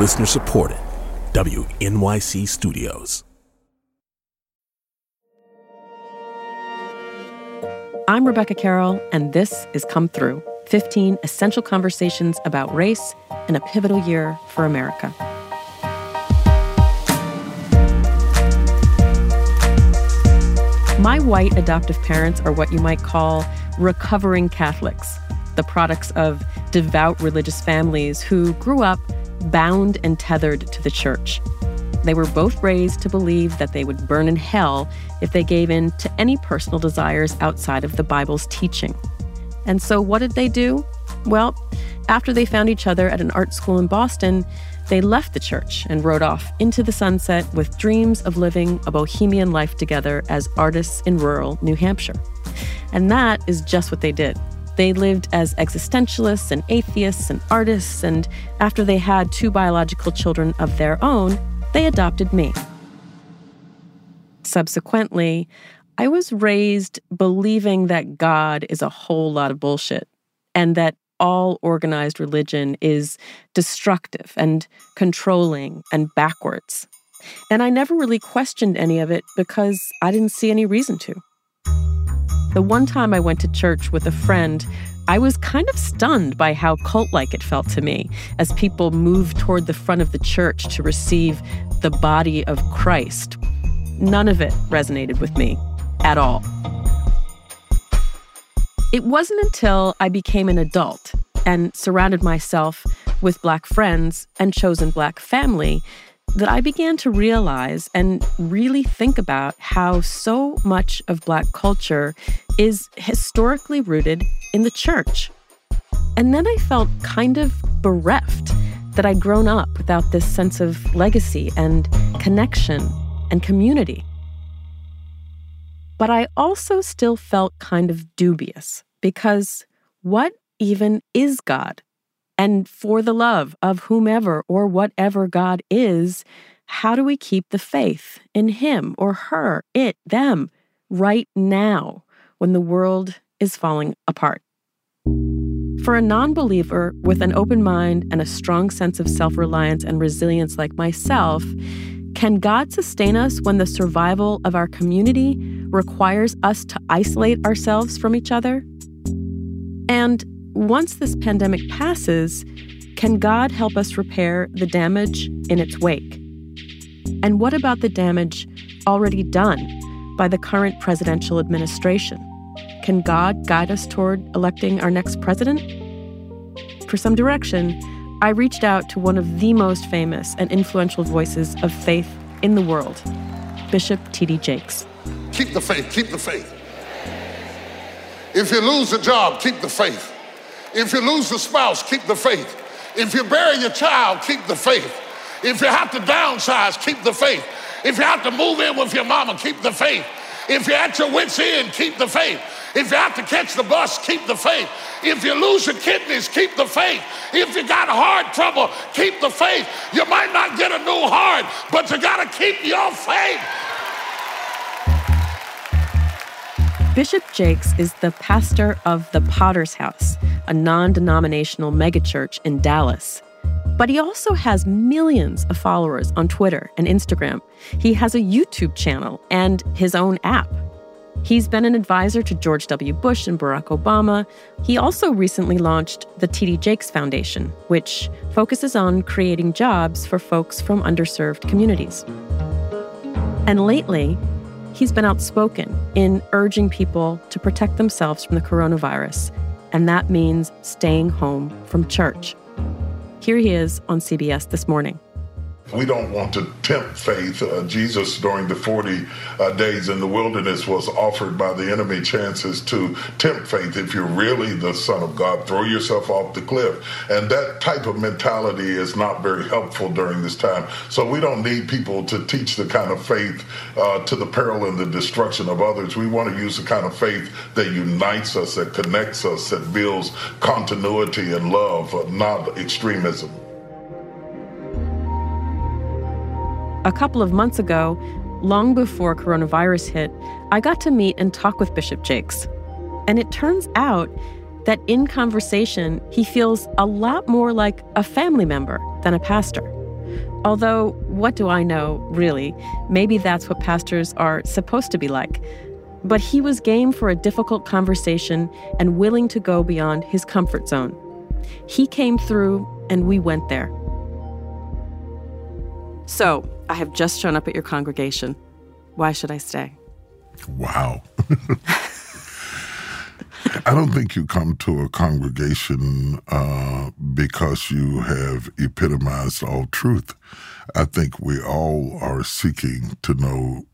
Listener supported. WNYC Studios. I'm Rebecca Carroll, and this is Come Through 15 essential conversations about race in a pivotal year for America. My white adoptive parents are what you might call recovering Catholics, the products of devout religious families who grew up bound and tethered to the church. They were both raised to believe that they would burn in hell if they gave in to any personal desires outside of the Bible's teaching. And so, what did they do? Well, after they found each other at an art school in Boston, they left the church and rode off into the sunset with dreams of living a bohemian life together as artists in rural New Hampshire. And that is just what they did. They lived as existentialists and atheists and artists, and after they had two biological children of their own, they adopted me. Subsequently, I was raised believing that God is a whole lot of bullshit and that all organized religion is destructive and controlling and backwards. And I never really questioned any of it because I didn't see any reason to. The one time I went to church with a friend, I was kind of stunned by how cult like it felt to me as people moved toward the front of the church to receive the body of Christ. None of it resonated with me at all. It wasn't until I became an adult and surrounded myself with Black friends and chosen Black family that I began to realize and really think about how so much of Black culture is historically rooted in the church. And then I felt kind of bereft that I'd grown up without this sense of legacy and connection and community. But I also still felt kind of dubious because what even is God? And for the love of whomever or whatever God is, how do we keep the faith in Him or her, it, them, right now when the world is falling apart? For a non believer with an open mind and a strong sense of self reliance and resilience like myself, can God sustain us when the survival of our community requires us to isolate ourselves from each other? And once this pandemic passes, can God help us repair the damage in its wake? And what about the damage already done by the current presidential administration? Can God guide us toward electing our next president? For some direction, I reached out to one of the most famous and influential voices of faith in the world, Bishop T.D. Jakes. Keep the faith, keep the faith. If you lose a job, keep the faith. If you lose a spouse, keep the faith. If you bury your child, keep the faith. If you have to downsize, keep the faith. If you have to move in with your mama, keep the faith. If you're at your wits' end, keep the faith. If you have to catch the bus, keep the faith. If you lose your kidneys, keep the faith. If you got heart trouble, keep the faith. You might not get a new heart, but you got to keep your faith. Bishop Jakes is the pastor of the Potter's House, a non denominational megachurch in Dallas. But he also has millions of followers on Twitter and Instagram. He has a YouTube channel and his own app. He's been an advisor to George W. Bush and Barack Obama. He also recently launched the TD Jakes Foundation, which focuses on creating jobs for folks from underserved communities. And lately, he's been outspoken in urging people to protect themselves from the coronavirus, and that means staying home from church. Here he is on CBS this morning. We don't want to tempt faith. Uh, Jesus, during the 40 uh, days in the wilderness, was offered by the enemy chances to tempt faith. If you're really the Son of God, throw yourself off the cliff. And that type of mentality is not very helpful during this time. So we don't need people to teach the kind of faith uh, to the peril and the destruction of others. We want to use the kind of faith that unites us, that connects us, that builds continuity and love, uh, not extremism. A couple of months ago, long before coronavirus hit, I got to meet and talk with Bishop Jakes. And it turns out that in conversation, he feels a lot more like a family member than a pastor. Although, what do I know, really? Maybe that's what pastors are supposed to be like. But he was game for a difficult conversation and willing to go beyond his comfort zone. He came through, and we went there. So, I have just shown up at your congregation. Why should I stay? Wow. I don't think you come to a congregation uh, because you have epitomized all truth. I think we all are seeking to know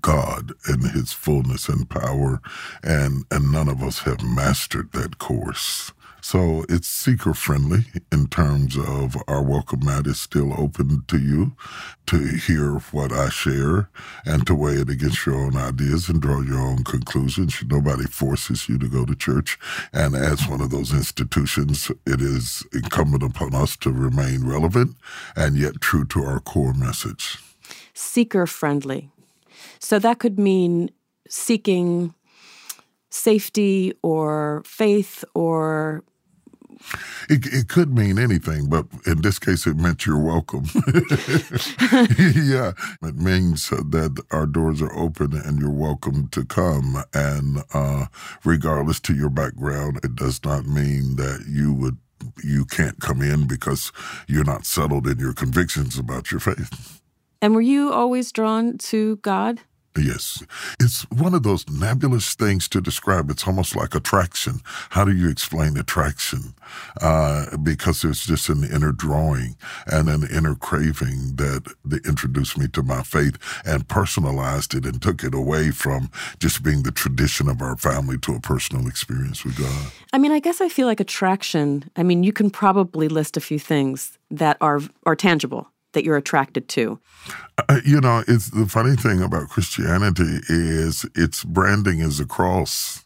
God and His fullness and power, and and none of us have mastered that course. So it's seeker friendly in terms of our welcome mat is still open to you to hear what I share and to weigh it against your own ideas and draw your own conclusions. Nobody forces you to go to church. And as one of those institutions, it is incumbent upon us to remain relevant and yet true to our core message. Seeker friendly. So that could mean seeking safety or faith or it, it could mean anything, but in this case, it meant you're welcome. yeah, it means that our doors are open and you're welcome to come. And uh, regardless to your background, it does not mean that you would you can't come in because you're not settled in your convictions about your faith. And were you always drawn to God? Yes. It's one of those nebulous things to describe. It's almost like attraction. How do you explain attraction? Uh, because there's just an inner drawing and an inner craving that, that introduced me to my faith and personalized it and took it away from just being the tradition of our family to a personal experience with God. I mean, I guess I feel like attraction. I mean, you can probably list a few things that are are tangible that you're attracted to? Uh, you know, it's the funny thing about Christianity is its branding is a cross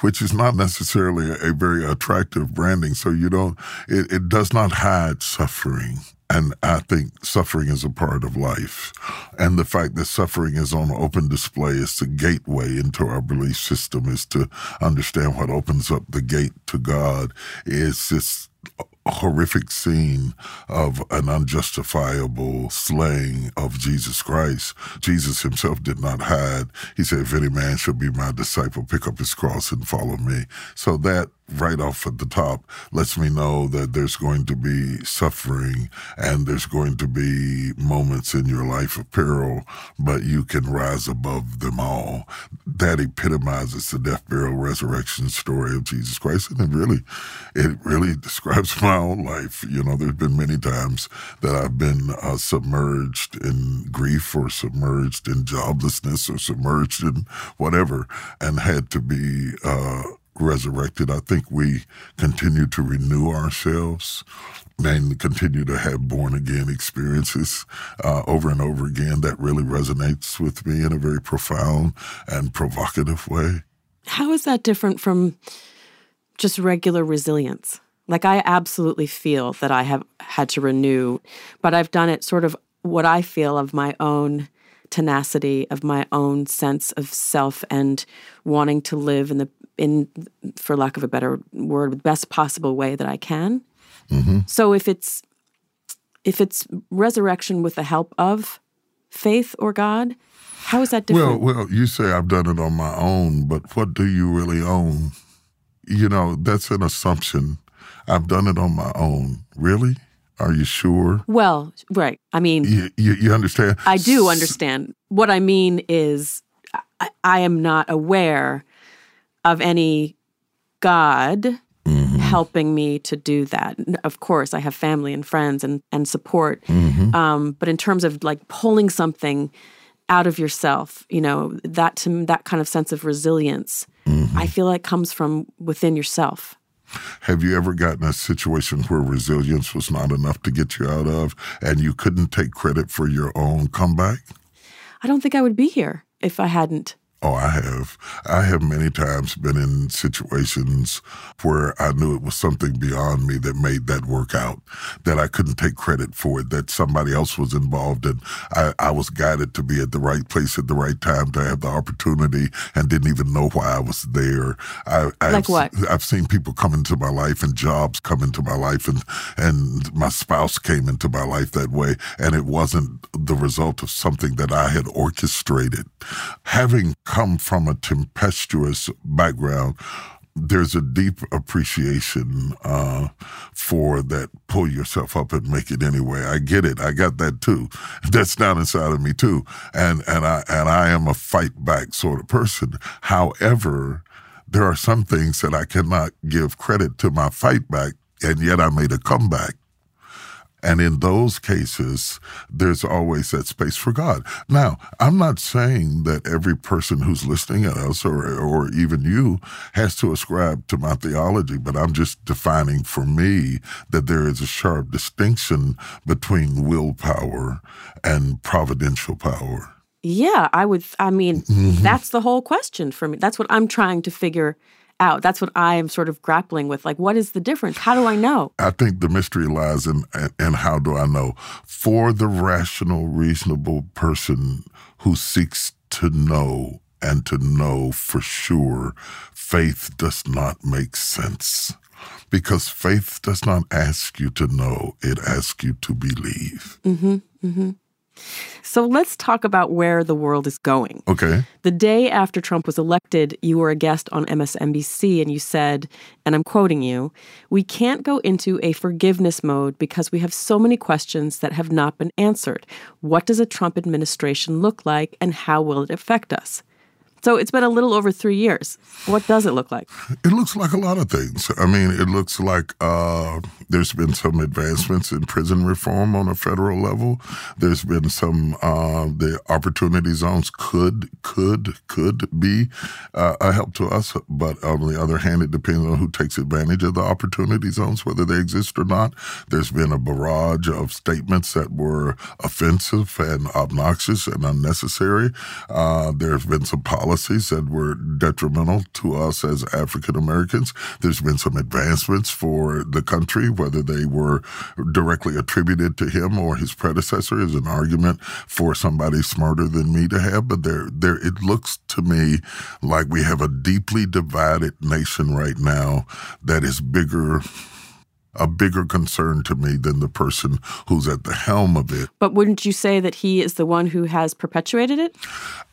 which is not necessarily a, very attractive branding. So you don't, it, it, does not hide suffering. And I think suffering is a part of life. And the fact that suffering is on open display is the gateway into our belief system, is to understand what opens up the gate to God is this horrific scene of an unjustifiable slaying of Jesus Christ. Jesus himself did not hide. He said, If any man shall be my disciple, pick up his cross and follow me. So that right off at the top lets me know that there's going to be suffering and there's going to be moments in your life of peril, but you can rise above them all. That epitomizes the death, burial, resurrection story of Jesus Christ. And it really, it really describes my own life. You know, there's been many times that I've been uh, submerged in grief or submerged in joblessness or submerged in whatever and had to be, uh, resurrected. I think we continue to renew ourselves and continue to have born again experiences uh, over and over again. That really resonates with me in a very profound and provocative way. How is that different from just regular resilience? Like, I absolutely feel that I have had to renew, but I've done it sort of what I feel of my own tenacity of my own sense of self and wanting to live in the in for lack of a better word the best possible way that I can. Mm-hmm. So if it's if it's resurrection with the help of faith or God, how is that different? Well, well, you say I've done it on my own, but what do you really own? You know, that's an assumption. I've done it on my own. Really? Are you sure? Well, right. I mean, you, you, you understand? I do understand. What I mean is, I, I am not aware of any God mm-hmm. helping me to do that. Of course, I have family and friends and, and support. Mm-hmm. Um, but in terms of like pulling something out of yourself, you know, that to that kind of sense of resilience, mm-hmm. I feel like comes from within yourself. Have you ever gotten a situation where resilience was not enough to get you out of and you couldn't take credit for your own comeback? I don't think I would be here if I hadn't Oh, I have. I have many times been in situations where I knew it was something beyond me that made that work out, that I couldn't take credit for it, that somebody else was involved and I, I was guided to be at the right place at the right time to have the opportunity and didn't even know why I was there. I, like I've, what? I've seen people come into my life and jobs come into my life and, and my spouse came into my life that way. And it wasn't the result of something that I had orchestrated. Having come from a tempestuous background, there's a deep appreciation uh, for that pull yourself up and make it anyway. I get it. I got that too. That's down inside of me too. And and I and I am a fight back sort of person. However, there are some things that I cannot give credit to my fight back, and yet I made a comeback. And in those cases, there's always that space for God. Now, I'm not saying that every person who's listening at us or, or even you has to ascribe to my theology, but I'm just defining for me that there is a sharp distinction between willpower and providential power. Yeah, I would. I mean, mm-hmm. that's the whole question for me. That's what I'm trying to figure out. That's what I am sort of grappling with. Like, what is the difference? How do I know? I think the mystery lies in, and how do I know? For the rational, reasonable person who seeks to know and to know for sure, faith does not make sense. Because faith does not ask you to know, it asks you to believe. Mm-hmm. Mm-hmm. So let's talk about where the world is going. Okay. The day after Trump was elected, you were a guest on MSNBC and you said, and I'm quoting you, we can't go into a forgiveness mode because we have so many questions that have not been answered. What does a Trump administration look like and how will it affect us? So it's been a little over three years. What does it look like? It looks like a lot of things. I mean, it looks like uh, there's been some advancements in prison reform on a federal level. There's been some uh, the opportunity zones could could could be uh, a help to us, but on the other hand, it depends on who takes advantage of the opportunity zones, whether they exist or not. There's been a barrage of statements that were offensive and obnoxious and unnecessary. Uh, there's been some policies policies that were detrimental to us as African Americans. There's been some advancements for the country, whether they were directly attributed to him or his predecessor is an argument for somebody smarter than me to have. But there, there, it looks to me like we have a deeply divided nation right now that is bigger a bigger concern to me than the person who's at the helm of it. But wouldn't you say that he is the one who has perpetuated it?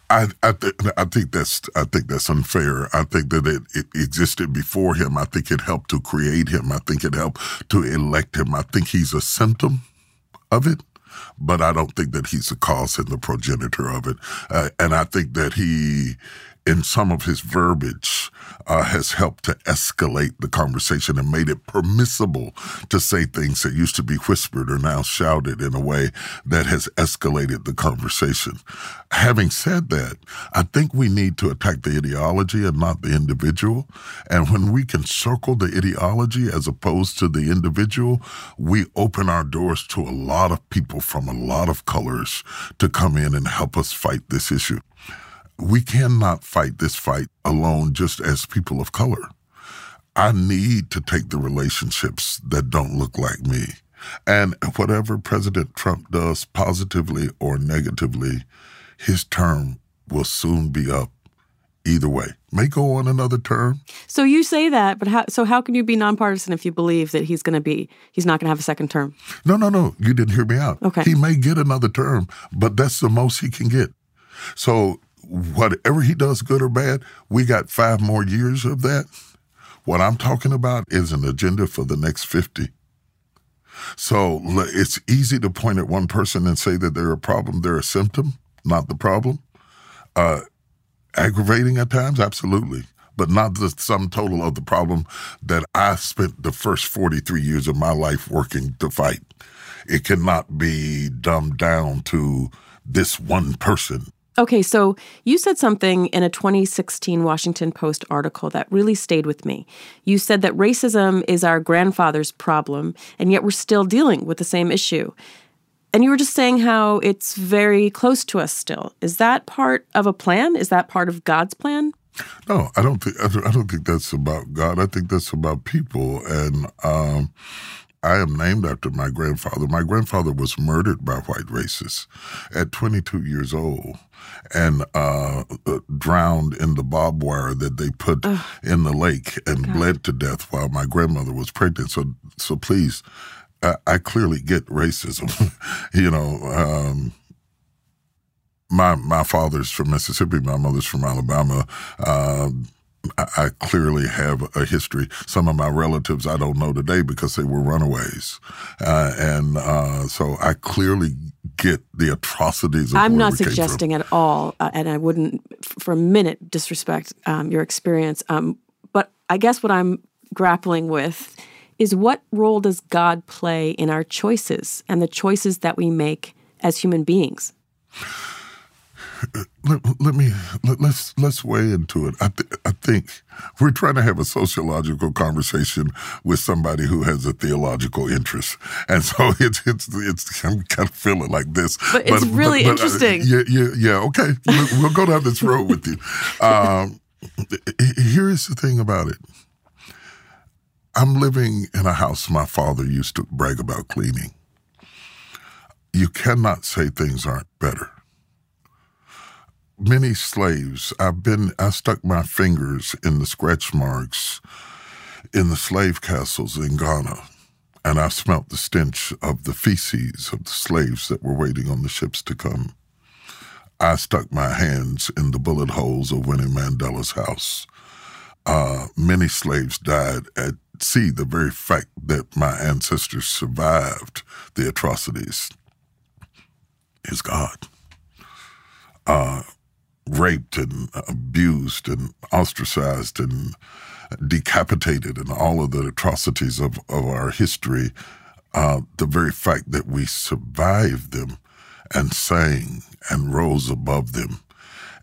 I I, th- I think that's I think that's unfair. I think that it, it existed before him. I think it helped to create him. I think it helped to elect him. I think he's a symptom of it, but I don't think that he's the cause and the progenitor of it. Uh, and I think that he in some of his verbiage uh, has helped to escalate the conversation and made it permissible to say things that used to be whispered or now shouted in a way that has escalated the conversation. Having said that, I think we need to attack the ideology and not the individual. And when we can circle the ideology as opposed to the individual, we open our doors to a lot of people from a lot of colors to come in and help us fight this issue we cannot fight this fight alone just as people of color. I need to take the relationships that don't look like me. And whatever President Trump does, positively or negatively, his term will soon be up either way. May go on another term. So you say that, but how, so how can you be nonpartisan if you believe that he's going to be he's not going to have a second term? No, no, no. You didn't hear me out. Okay. He may get another term, but that's the most he can get. So whatever he does, good or bad, we got five more years of that. What I'm talking about is an agenda for the next 50. So it's easy to point at one person and say that they're a problem, they're a symptom, not the problem. Uh, aggravating at times, absolutely, but not the sum total of the problem that I spent the first 43 years of my life working to fight. It cannot be dumbed down to this one person Okay, so you said something in a 2016 Washington Post article that really stayed with me. You said that racism is our grandfather's problem, and yet we're still dealing with the same issue. And you were just saying how it's very close to us still. Is that part of a plan? Is that part of God's plan? No, I don't think I don't, think that's about God. I think that's about people, and um, I am named after my grandfather. My grandfather was murdered by white racists at 22 years old and uh, uh, drowned in the barbed wire that they put Ugh. in the lake and God. bled to death while my grandmother was pregnant. So, so please, I, I clearly get racism. you know, um, my my father's from Mississippi, my mother's from Alabama. Uh, I clearly have a history. Some of my relatives I don't know today because they were runaways, uh, and uh, so I clearly get the atrocities. I'm not suggesting at all, uh, and I wouldn't for a minute disrespect um, your experience. Um, but I guess what I'm grappling with is what role does God play in our choices and the choices that we make as human beings? Let, let me let, let's, let's weigh into it. I th- I think we're trying to have a sociological conversation with somebody who has a theological interest, and so it's it's it's I'm kind of feeling like this. But it's but, really but, uh, interesting. Yeah, yeah, yeah. Okay, we'll, we'll, go down this road with you. Um, here is the thing about it. I'm living in a house my father used to brag about cleaning. You cannot say things aren't better many slaves. I've been, I stuck my fingers in the scratch marks in the slave castles in Ghana, and I smelt the stench of the feces of the slaves that were waiting on the ships to come. I stuck my hands in the bullet holes of Winnie Mandela's house. Uh, many slaves died at sea. The very fact that my ancestors survived the atrocities is God. Uh, raped and abused and ostracized and decapitated and all of the atrocities of, of our history, uh, the very fact that we survived them and sang and rose above them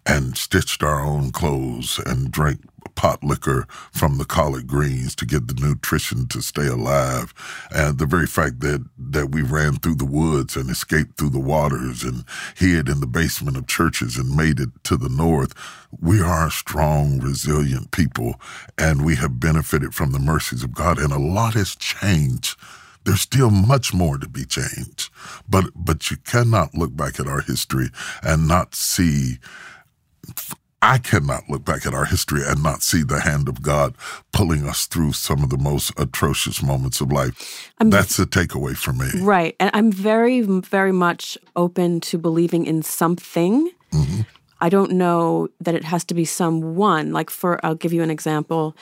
and stitched our own clothes and drank pot liquor from the collard greens to get the nutrition to stay alive. And the very fact that, that we ran through the woods and escaped through the waters and hid in the basement of churches and made it to the north, we are a strong, resilient people and we have benefited from the mercies of God. And a lot has changed there's still much more to be changed but but you cannot look back at our history and not see I cannot look back at our history and not see the hand of God pulling us through some of the most atrocious moments of life. I'm, That's a takeaway for me. Right. And I'm very, very much open to believing in something. Mm-hmm. I don't know that it has to be someone. Like, for, I'll give you an example.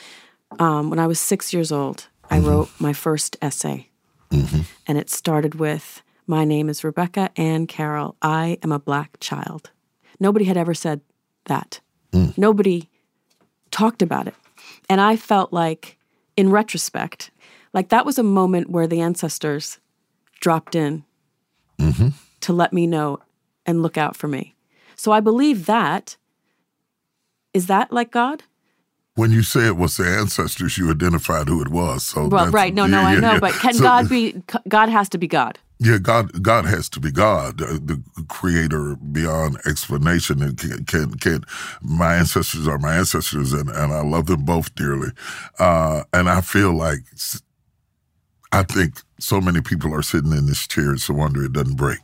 Um, when I was six years old, I mm-hmm. wrote my first essay. Mm-hmm. And it started with My name is Rebecca Ann Carroll. I am a black child. Nobody had ever said that. Mm. Nobody talked about it. And I felt like, in retrospect, like that was a moment where the ancestors dropped in mm-hmm. to let me know and look out for me. So I believe that. Is that like God? When you say it was the ancestors, you identified who it was. So well, right? No, no, yeah, I know. Yeah. But can so, God be? God has to be God. Yeah, God. God has to be God, the Creator beyond explanation. And can, can, can my ancestors are my ancestors, and, and I love them both dearly. Uh, and I feel like I think so many people are sitting in this chair. It's a wonder it doesn't break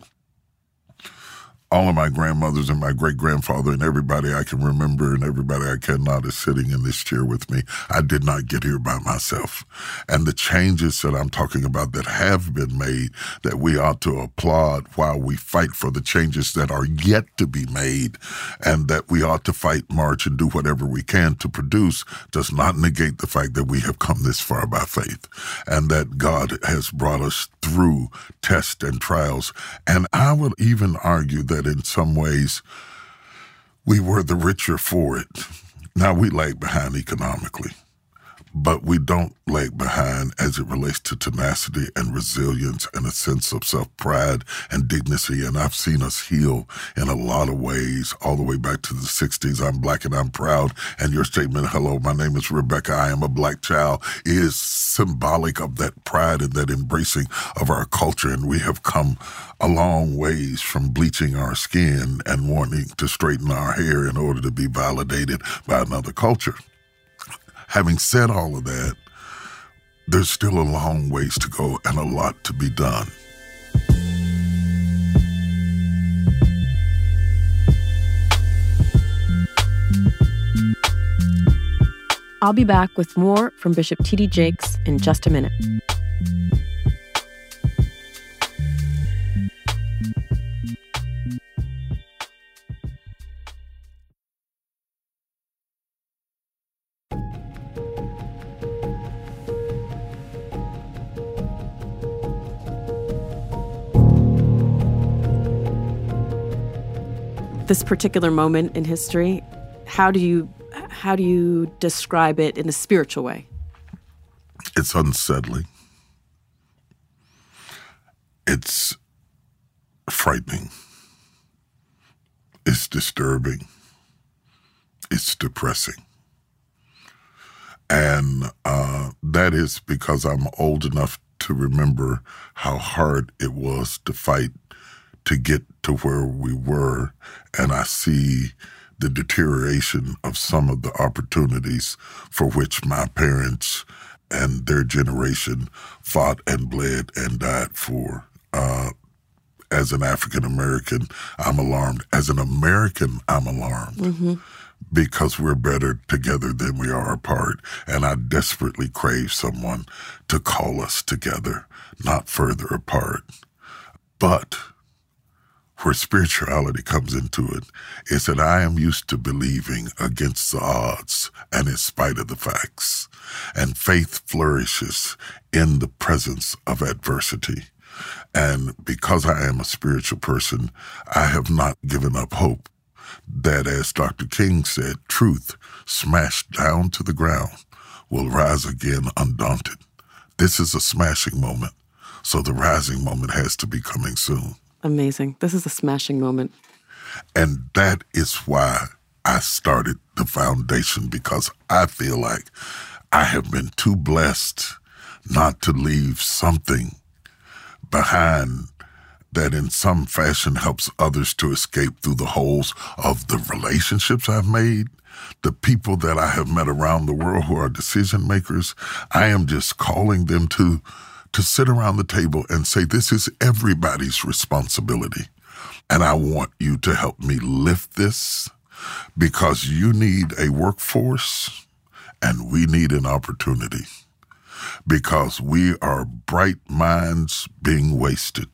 all of my grandmothers and my great grandfather and everybody I can remember and everybody I cannot is sitting in this chair with me. I did not get here by myself. And the changes that I'm talking about that have been made that we ought to applaud while we fight for the changes that are yet to be made and that we ought to fight, march, and do whatever we can to produce does not negate the fact that we have come this far by faith and that God has brought us through tests and trials. And I will even argue that that in some ways we were the richer for it. Now we lag behind economically. But we don't lag behind as it relates to tenacity and resilience and a sense of self pride and dignity. And I've seen us heal in a lot of ways, all the way back to the 60s. I'm black and I'm proud. And your statement, hello, my name is Rebecca, I am a black child, is symbolic of that pride and that embracing of our culture. And we have come a long ways from bleaching our skin and wanting to straighten our hair in order to be validated by another culture. Having said all of that, there's still a long ways to go and a lot to be done. I'll be back with more from Bishop T.D. Jakes in just a minute. This particular moment in history, how do you how do you describe it in a spiritual way? It's unsettling. It's frightening. It's disturbing. It's depressing. And uh, that is because I'm old enough to remember how hard it was to fight to get to where we were. And I see the deterioration of some of the opportunities for which my parents and their generation fought and bled and died for. Uh, as an African American, I'm alarmed. As an American, I'm alarmed. Mm-hmm. Because we're better together than we are apart. And I desperately crave someone to call us together, not further apart. But where spirituality comes into it is that I am used to believing against the odds and in spite of the facts. And faith flourishes in the presence of adversity. And because I am a spiritual person, I have not given up hope that, as Dr. King said, truth smashed down to the ground will rise again undaunted. This is a smashing moment, so the rising moment has to be coming soon. Amazing. This is a smashing moment. And that is why I started the foundation because I feel like I have been too blessed not to leave something behind that in some fashion helps others to escape through the holes of the relationships I've made, the people that I have met around the world who are decision makers. I am just calling them to to sit around the table and say, This is everybody's responsibility. And I want you to help me lift this because you need a workforce and we need an opportunity because we are bright minds being wasted.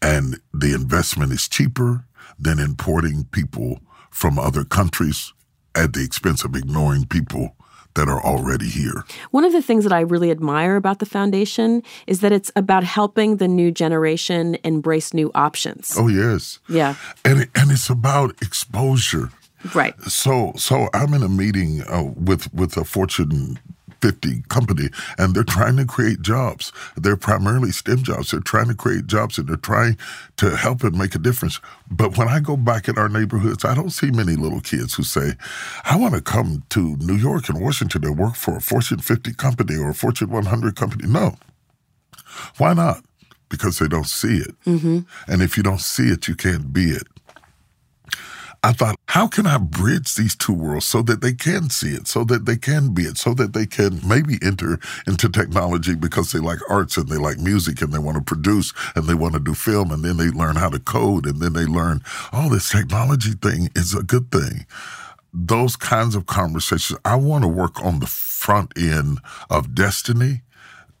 And the investment is cheaper than importing people from other countries at the expense of ignoring people that are already here. One of the things that I really admire about the foundation is that it's about helping the new generation embrace new options. Oh yes. Yeah. And and it's about exposure. Right. So so I'm in a meeting uh, with with a Fortune 50 company and they're trying to create jobs. They're primarily STEM jobs. They're trying to create jobs and they're trying to help and make a difference. But when I go back in our neighborhoods, I don't see many little kids who say, I want to come to New York and Washington and work for a Fortune 50 company or a Fortune 100 company. No. Why not? Because they don't see it. Mm-hmm. And if you don't see it, you can't be it. I thought, how can I bridge these two worlds so that they can see it, so that they can be it, so that they can maybe enter into technology because they like arts and they like music and they want to produce and they want to do film and then they learn how to code and then they learn, oh, this technology thing is a good thing. Those kinds of conversations, I want to work on the front end of destiny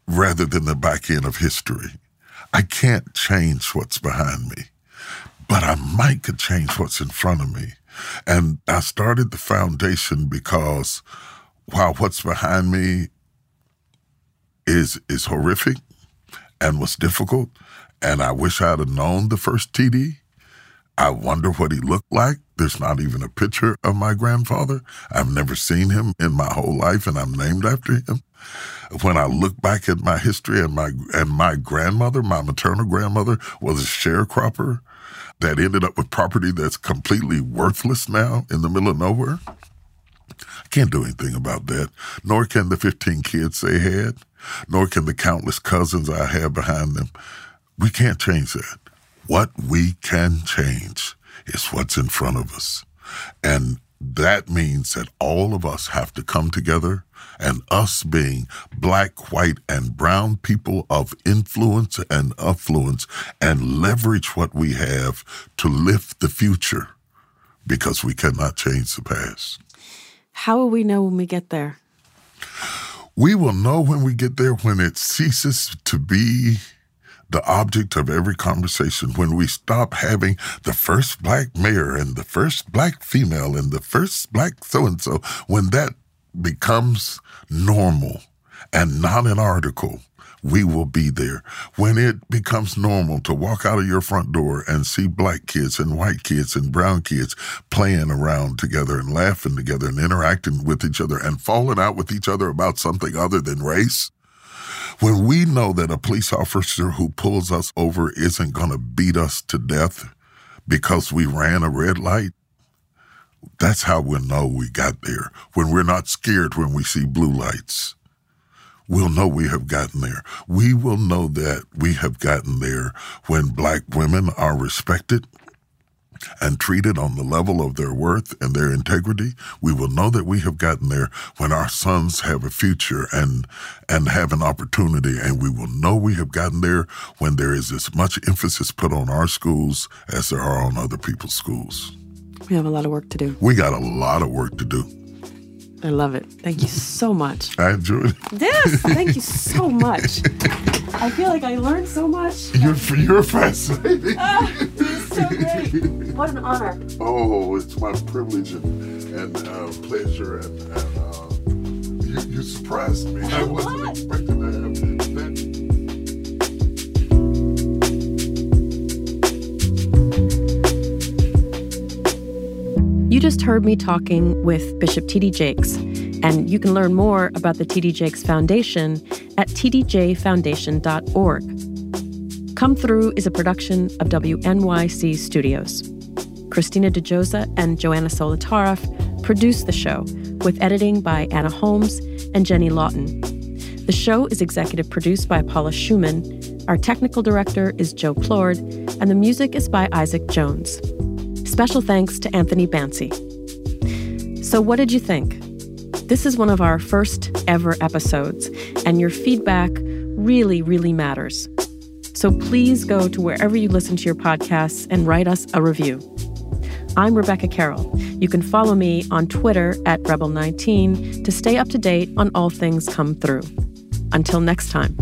rather than the back end of history. I can't change what's behind me but I might could change what's in front of me. And I started the foundation because while what's behind me is is horrific and was difficult, and I wish I'd have known the first TD, I wonder what he looked like. There's not even a picture of my grandfather. I've never seen him in my whole life, and I'm named after him. When I look back at my history and my and my grandmother, my maternal grandmother, was a sharecropper that ended up with property that's completely worthless now in the middle of nowhere. I can't do anything about that, nor can the 15 kids they had, nor can the countless cousins I have behind them. We can't change that. What we can change is what's in front of us. And that means that all of us have to come together, and us being black, white, and brown people of influence and affluence, and leverage what we have to lift the future because we cannot change the past. How will we know when we get there? We will know when we get there when it ceases to be the object of every conversation when we stop having the first black mayor and the first black female and the first black so and so, when that becomes normal and not an article, we will be there. When it becomes normal to walk out of your front door and see black kids and white kids and brown kids playing around together and laughing together and interacting with each other and falling out with each other about something other than race, when we know that a police officer who pulls us over isn't going to beat us to death because we ran a red light, that's how we'll know we got there. When we're not scared when we see blue lights, we'll know we have gotten there. We will know that we have gotten there when black women are respected and treated on the level of their worth and their integrity, we will know that we have gotten there when our sons have a future and and have an opportunity and we will know we have gotten there when there is as much emphasis put on our schools as there are on other people's schools. We have a lot of work to do. We got a lot of work to do. I love it. Thank you so much. I enjoyed it. Yes, thank you so much. I feel like I learned so much. You're, you're fascinating. Ah, it's so great. What an honor. Oh, it's my privilege and, and uh, pleasure, and, and uh, you, you surprised me. I wasn't expecting to have that. You just heard me talking with Bishop T.D. Jakes, and you can learn more about the T.D. Jakes Foundation at tdjfoundation.org. Come Through is a production of WNYC Studios. Christina Djossa and Joanna Solotaroff produce the show, with editing by Anna Holmes and Jenny Lawton. The show is executive produced by Paula Szuchman. Our technical director is Joe Plourde, and the music is by Isaac Jones. Special thanks to Anthony Bancy. So, what did you think? This is one of our first ever episodes, and your feedback really, really matters. So, please go to wherever you listen to your podcasts and write us a review. I'm Rebecca Carroll. You can follow me on Twitter at Rebel19 to stay up to date on all things come through. Until next time.